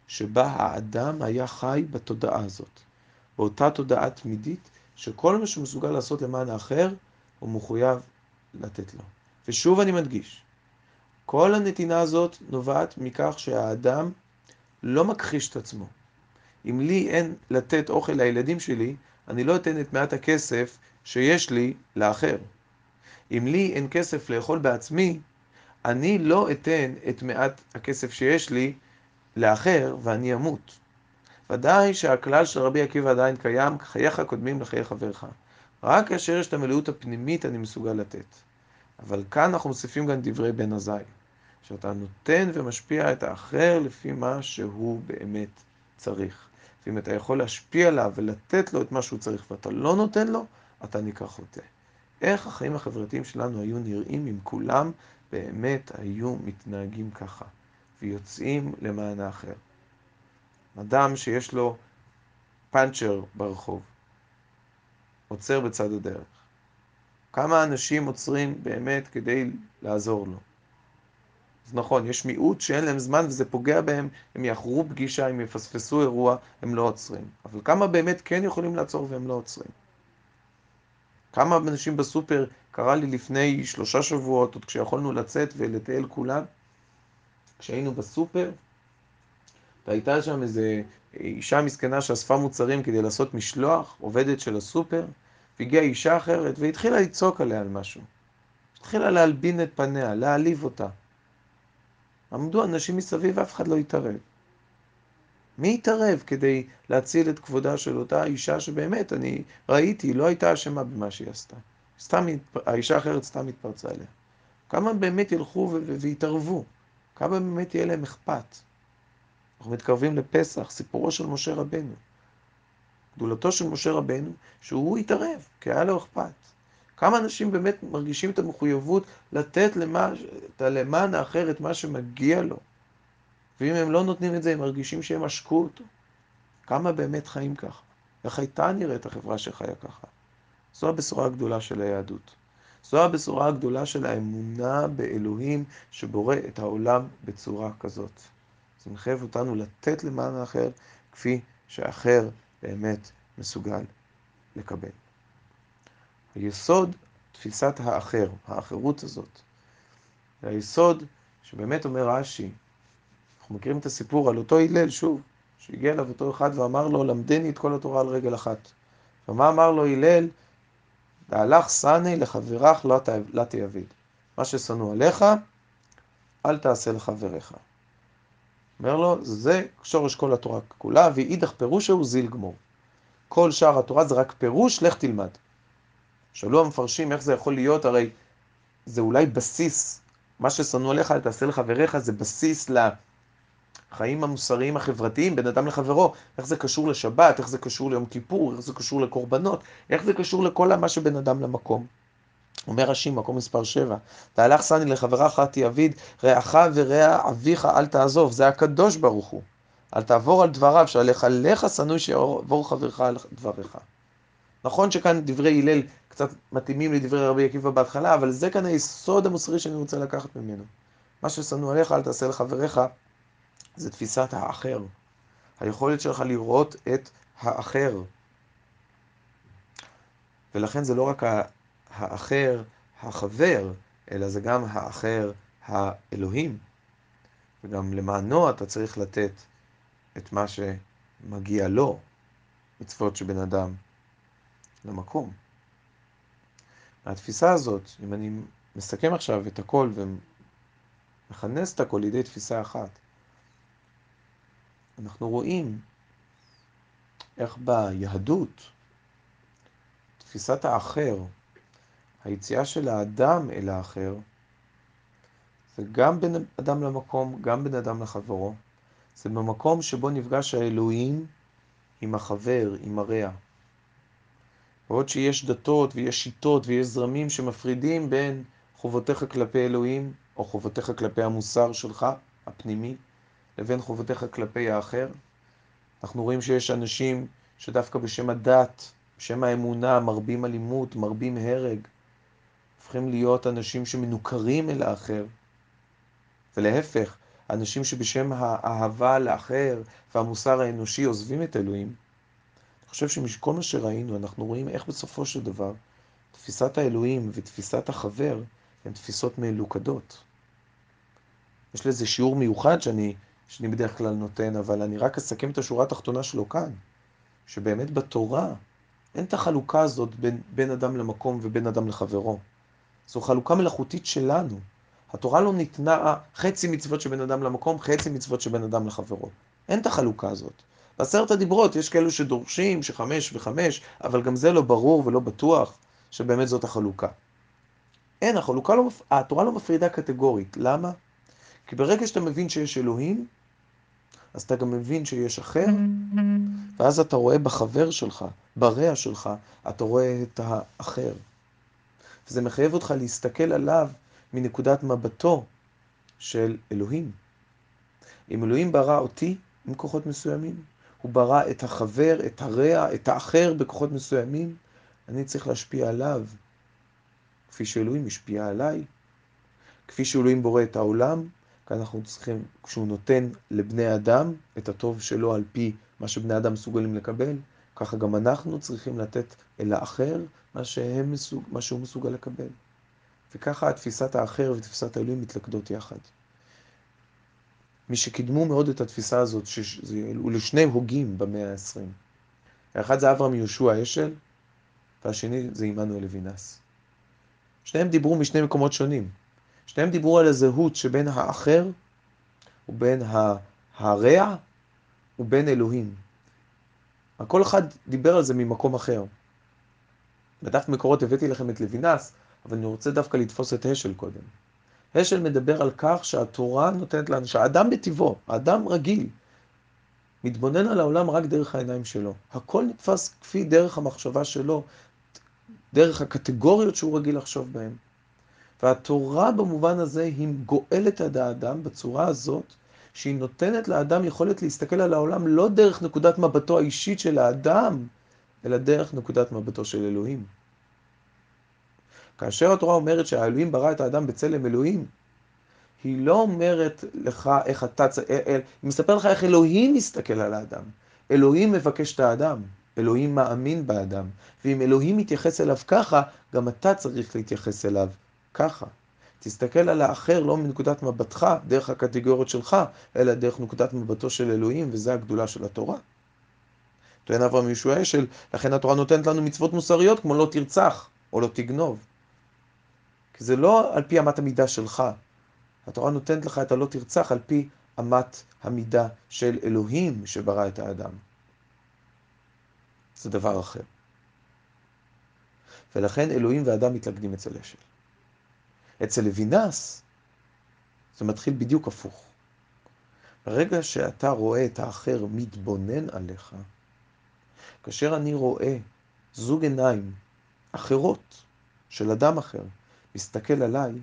שבה האדם היה חי בתודעה הזאת, באותה תודעה תמידית, שכל מה שהוא מסוגל לעשות למען האחר, הוא מחויב לתת לו. ושוב אני מדגיש, כל הנתינה הזאת נובעת מכך שהאדם לא מכחיש את עצמו. אם לי אין לתת אוכל לילדים שלי, אני לא אתן את מעט הכסף שיש לי לאחר. אם לי אין כסף לאכול בעצמי, אני לא אתן את מעט הכסף שיש לי לאחר ואני אמות. ודאי שהכלל של רבי עקיבא עדיין קיים, חייך קודמים לחיי חברך. רק כאשר יש את המלאות הפנימית אני מסוגל לתת. אבל כאן אנחנו מוסיפים גם דברי בן עזאי, שאתה נותן ומשפיע את האחר לפי מה שהוא באמת צריך. ואם אתה יכול להשפיע עליו ולתת לו את מה שהוא צריך ואתה לא נותן לו, אתה נקרא חוטא. איך החיים החברתיים שלנו היו נראים אם כולם באמת היו מתנהגים ככה ויוצאים למען האחר? אדם שיש לו פאנצ'ר ברחוב, עוצר בצד הדרך. כמה אנשים עוצרים באמת כדי לעזור לו? אז נכון, יש מיעוט שאין להם זמן וזה פוגע בהם, הם יאחרו פגישה, הם יפספסו אירוע, הם לא עוצרים. אבל כמה באמת כן יכולים לעצור והם לא עוצרים? כמה אנשים בסופר, קרה לי לפני שלושה שבועות, עוד כשיכולנו לצאת ולטייל כולם, כשהיינו בסופר, והייתה שם איזו אישה מסכנה שאספה מוצרים כדי לעשות משלוח, עובדת של הסופר, והגיעה אישה אחרת והתחילה לצעוק עליה על משהו. התחילה להלבין את פניה, להעליב אותה. עמדו אנשים מסביב ואף אחד לא התערב. מי התערב כדי להציל את כבודה של אותה אישה שבאמת, אני ראיתי, היא לא הייתה אשמה במה שהיא עשתה. סתם, האישה האחרת סתם התפרצה אליה. כמה באמת ילכו ויתערבו? כמה באמת יהיה להם אכפת? אנחנו מתקרבים לפסח, סיפורו של משה רבנו. גדולתו של משה רבנו, שהוא התערב, כי היה לו אכפת. כמה אנשים באמת מרגישים את המחויבות לתת למה, למען האחר את מה שמגיע לו. ואם הם לא נותנים את זה, הם מרגישים שהם עשקו אותו. כמה באמת חיים ככה? איך הייתה נראית החברה שחיה ככה? זו הבשורה הגדולה של היהדות. זו הבשורה הגדולה של האמונה באלוהים שבורא את העולם בצורה כזאת. זה מחייב אותנו לתת למען האחר כפי שהאחר באמת מסוגל לקבל. היסוד, תפיסת האחר, האחרות הזאת. זה היסוד שבאמת אומר רש"י, אנחנו מכירים את הסיפור על אותו הלל, שוב, שהגיע אליו אותו אחד ואמר לו, למדני את כל התורה על רגל אחת. ומה אמר לו הלל? דהלך שנא לחברך לא, לא תיביד. מה ששנוא עליך, אל תעשה לחבריך. אומר לו, זה שורש כל התורה כולה, ואידך פירושהו זיל גמור. כל שאר התורה זה רק פירוש, לך תלמד. שאלו המפרשים איך זה יכול להיות, הרי זה אולי בסיס, מה ששנוא עליך אל תעשה לחבריך, זה בסיס לחיים המוסריים החברתיים, בין אדם לחברו. איך זה קשור לשבת, איך זה קשור ליום כיפור, איך זה קשור לקורבנות, איך זה קשור לכל מה שבין אדם למקום. אומר רש"י, מקום מספר 7, תהלך שני לחברך תיאביד, רעך ורע אביך אל תעזוב, זה הקדוש ברוך הוא. אל תעבור על דבריו, שעליך לך שנוא שיעבור חברך על דבריך. נכון שכאן דברי הלל קצת מתאימים לדברי רבי עקיבא בהתחלה, אבל זה כאן היסוד המוסרי שאני רוצה לקחת ממנו. מה ששנוא עליך אל תעשה לחבריך, זה תפיסת האחר. היכולת שלך לראות את האחר. ולכן זה לא רק האחר החבר, אלא זה גם האחר האלוהים. וגם למענו אתה צריך לתת את מה שמגיע לו, מצוות שבן אדם למקום. מהתפיסה הזאת, אם אני מסכם עכשיו את הכל ומכנס את הכל לידי תפיסה אחת, אנחנו רואים איך ביהדות תפיסת האחר, היציאה של האדם אל האחר, זה גם בין אדם למקום, גם בין אדם לחברו. זה במקום שבו נפגש האלוהים עם החבר, עם הרע. בעוד שיש דתות ויש שיטות ויש זרמים שמפרידים בין חובותיך כלפי אלוהים, או חובותיך כלפי המוסר שלך, הפנימי, לבין חובותיך כלפי האחר. אנחנו רואים שיש אנשים שדווקא בשם הדת, בשם האמונה, מרבים אלימות, מרבים הרג, הופכים להיות אנשים שמנוכרים אל האחר. ולהפך, אנשים שבשם האהבה לאחר והמוסר האנושי עוזבים את אלוהים. חושב שמכל מה שראינו, אנחנו רואים איך בסופו של דבר תפיסת האלוהים ותפיסת החבר הן תפיסות מלוכדות. יש לזה שיעור מיוחד שאני, שאני בדרך כלל נותן, אבל אני רק אסכם את השורה התחתונה שלו כאן, שבאמת בתורה אין את החלוקה הזאת בין, בין אדם למקום ובין אדם לחברו. זו חלוקה מלאכותית שלנו. התורה לא ניתנה חצי מצוות שבין אדם למקום, חצי מצוות שבין אדם לחברו. אין את החלוקה הזאת. בעשרת הדיברות יש כאלו שדורשים שחמש וחמש, אבל גם זה לא ברור ולא בטוח שבאמת זאת החלוקה. אין, החלוקה לא, התורה לא מפרידה קטגורית. למה? כי ברגע שאתה מבין שיש אלוהים, אז אתה גם מבין שיש אחר, ואז אתה רואה בחבר שלך, ברע שלך, אתה רואה את האחר. וזה מחייב אותך להסתכל עליו מנקודת מבטו של אלוהים. אם אלוהים ברא אותי עם כוחות מסוימים, הוא ברא את החבר, את הרע, את האחר בכוחות מסוימים, אני צריך להשפיע עליו, כפי שאלוהים השפיע עליי, כפי שאלוהים בורא את העולם, כאן אנחנו צריכים, כשהוא נותן לבני אדם את הטוב שלו על פי מה שבני אדם מסוגלים לקבל, ככה גם אנחנו צריכים לתת אל האחר מה, שהם מסוג, מה שהוא מסוגל לקבל. וככה תפיסת האחר ותפיסת האלוהים מתלכדות יחד. מי שקידמו מאוד את התפיסה הזאת, לשני הוגים במאה ה-20. האחד זה אברהם יהושע אשל, והשני זה עמנואל לוינס. שניהם דיברו משני מקומות שונים. שניהם דיברו על הזהות שבין האחר ובין הרע ובין אלוהים. כל אחד דיבר על זה ממקום אחר. בדף מקורות הבאתי לכם את לוינס, אבל אני רוצה דווקא לתפוס את השל קודם. השל מדבר על כך שהתורה נותנת לנו, שהאדם בטבעו, האדם רגיל, מתבונן על העולם רק דרך העיניים שלו. הכל נתפס כפי דרך המחשבה שלו, דרך הקטגוריות שהוא רגיל לחשוב בהן. והתורה במובן הזה היא גואלת את האדם בצורה הזאת, שהיא נותנת לאדם יכולת להסתכל על העולם לא דרך נקודת מבטו האישית של האדם, אלא דרך נקודת מבטו של אלוהים. כאשר התורה אומרת שהאלוהים ברא את האדם בצלם אלוהים, היא לא אומרת לך איך אתה, היא מספרת לך איך אלוהים מסתכל על האדם. אלוהים מבקש את האדם, אלוהים מאמין באדם, ואם אלוהים מתייחס אליו ככה, גם אתה צריך להתייחס אליו ככה. תסתכל על האחר לא מנקודת מבטך, דרך הקטגוריות שלך, אלא דרך נקודת מבטו של אלוהים, וזה הגדולה של התורה. טוען אברהם ישוע אשל, לכן התורה נותנת לנו מצוות מוסריות כמו לא תרצח. או לא תגנוב. כי זה לא על פי אמת המידה שלך. התורה נותנת לך את הלא תרצח על פי אמת המידה של אלוהים שברא את האדם. זה דבר אחר. ולכן אלוהים ואדם מתלכדים אצל אשל. אצל לוינס זה מתחיל בדיוק הפוך. ברגע שאתה רואה את האחר מתבונן עליך, כאשר אני רואה זוג עיניים אחרות של אדם אחר מסתכל עליי,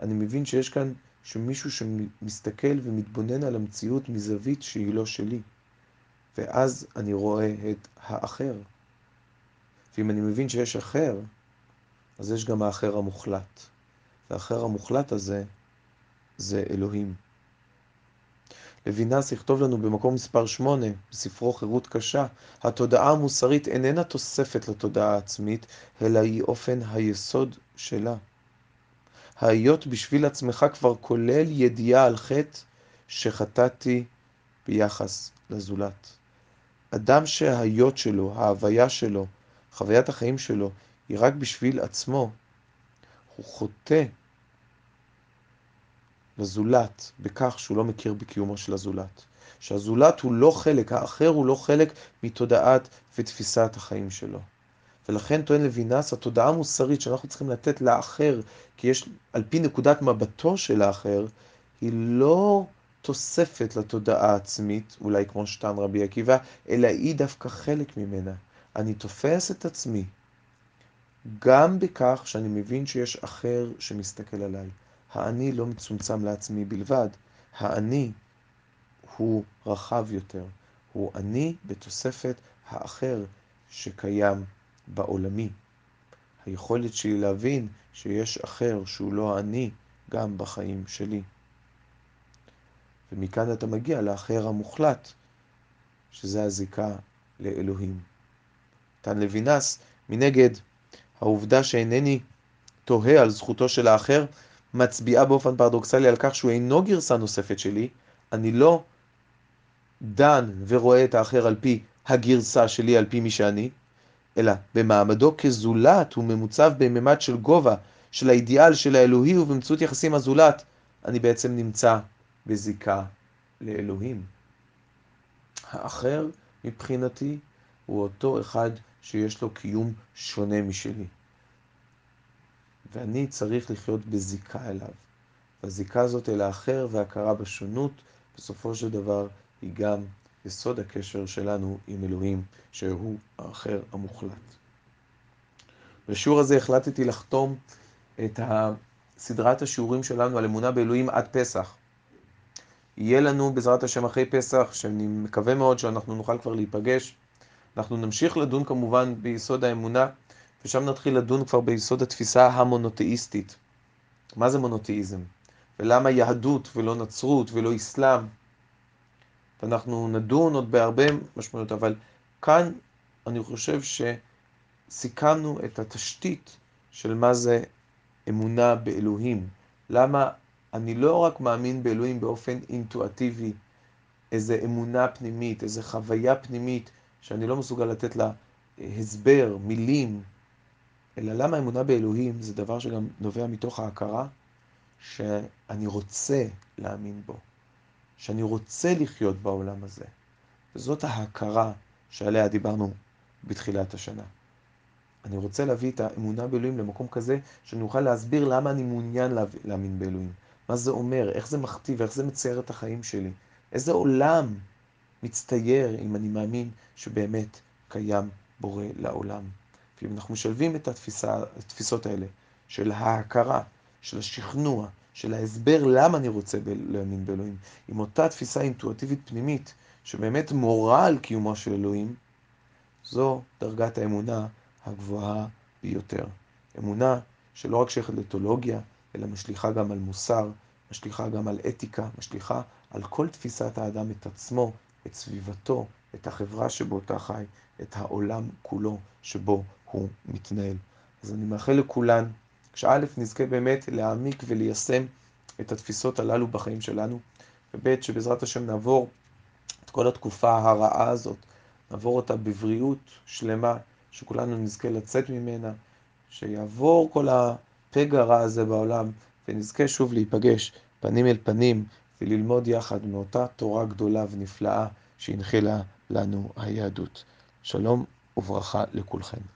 אני מבין שיש כאן שמישהו שמסתכל ומתבונן על המציאות מזווית שהיא לא שלי. ואז אני רואה את האחר. ואם אני מבין שיש אחר, אז יש גם האחר המוחלט. והאחר המוחלט הזה זה אלוהים. לוינס יכתוב לנו במקום מספר 8, בספרו חירות קשה, התודעה המוסרית איננה תוספת לתודעה העצמית, אלא היא אופן היסוד שלה. ההיות בשביל עצמך כבר כולל ידיעה על חטא שחטאתי ביחס לזולת. אדם שההיות שלו, ההוויה שלו, חוויית החיים שלו, היא רק בשביל עצמו, הוא חוטא לזולת בכך שהוא לא מכיר בקיומו של הזולת. שהזולת הוא לא חלק, האחר הוא לא חלק מתודעת ותפיסת החיים שלו. ולכן טוען לוינס, התודעה המוסרית שאנחנו צריכים לתת לאחר, כי יש, על פי נקודת מבטו של האחר, היא לא תוספת לתודעה העצמית, אולי כמו שטען רבי עקיבא, אלא היא דווקא חלק ממנה. אני תופס את עצמי גם בכך שאני מבין שיש אחר שמסתכל עליי. האני לא מצומצם לעצמי בלבד, האני הוא רחב יותר, הוא אני בתוספת האחר שקיים בעולמי. היכולת שלי להבין שיש אחר שהוא לא אני גם בחיים שלי. ומכאן אתה מגיע לאחר המוחלט, שזה הזיקה לאלוהים. תן לוינס, מנגד, העובדה שאינני תוהה על זכותו של האחר, מצביעה באופן פרדוקסלי על כך שהוא אינו גרסה נוספת שלי, אני לא דן ורואה את האחר על פי הגרסה שלי, על פי מי שאני, אלא במעמדו כזולת הוא ממוצב בממד של גובה, של האידיאל של האלוהי, ובאמצעות יחסים הזולת אני בעצם נמצא בזיקה לאלוהים. האחר מבחינתי הוא אותו אחד שיש לו קיום שונה משלי. ואני צריך לחיות בזיקה אליו. והזיקה הזאת אל האחר והכרה בשונות, בסופו של דבר היא גם יסוד הקשר שלנו עם אלוהים, שהוא האחר המוחלט. בשיעור הזה החלטתי לחתום את סדרת השיעורים שלנו על אמונה באלוהים עד פסח. יהיה לנו בעזרת השם אחרי פסח, שאני מקווה מאוד שאנחנו נוכל כבר להיפגש. אנחנו נמשיך לדון כמובן ביסוד האמונה, ושם נתחיל לדון כבר ביסוד התפיסה המונותאיסטית. מה זה מונותאיזם? ולמה יהדות ולא נצרות ולא אסלאם? ואנחנו נדון עוד בהרבה משמעויות, אבל כאן אני חושב שסיכמנו את התשתית של מה זה אמונה באלוהים. למה אני לא רק מאמין באלוהים באופן אינטואטיבי, איזו אמונה פנימית, איזו חוויה פנימית, שאני לא מסוגל לתת לה הסבר, מילים, אלא למה אמונה באלוהים זה דבר שגם נובע מתוך ההכרה שאני רוצה להאמין בו, שאני רוצה לחיות בעולם הזה. וזאת ההכרה שעליה דיברנו בתחילת השנה. אני רוצה להביא את האמונה באלוהים למקום כזה שאני אוכל להסביר למה אני מעוניין להאמין באלוהים. מה זה אומר, איך זה מכתיב, איך זה מצייר את החיים שלי. איזה עולם מצטייר אם אני מאמין שבאמת קיים בורא לעולם. ואם אנחנו משלבים את התפיסה, התפיסות האלה של ההכרה, של השכנוע, של ההסבר למה אני רוצה להאמין באלוהים, עם אותה תפיסה אינטואטיבית פנימית שבאמת מורה על קיומו של אלוהים, זו דרגת האמונה הגבוהה ביותר. אמונה שלא רק שייכת לתולוגיה, אלא משליכה גם על מוסר, משליכה גם על אתיקה, משליכה על כל תפיסת האדם את עצמו, את סביבתו, את החברה שבאותה חי, את העולם כולו שבו הוא מתנהל. אז אני מאחל לכולן, שא' נזכה באמת להעמיק וליישם את התפיסות הללו בחיים שלנו, וב' שבעזרת השם נעבור את כל התקופה הרעה הזאת, נעבור אותה בבריאות שלמה, שכולנו נזכה לצאת ממנה שיעבור כל הפגע הרע הזה בעולם, ונזכה שוב להיפגש פנים אל פנים וללמוד יחד מאותה תורה גדולה ונפלאה שהנחילה לנו היהדות. שלום וברכה לכולכם.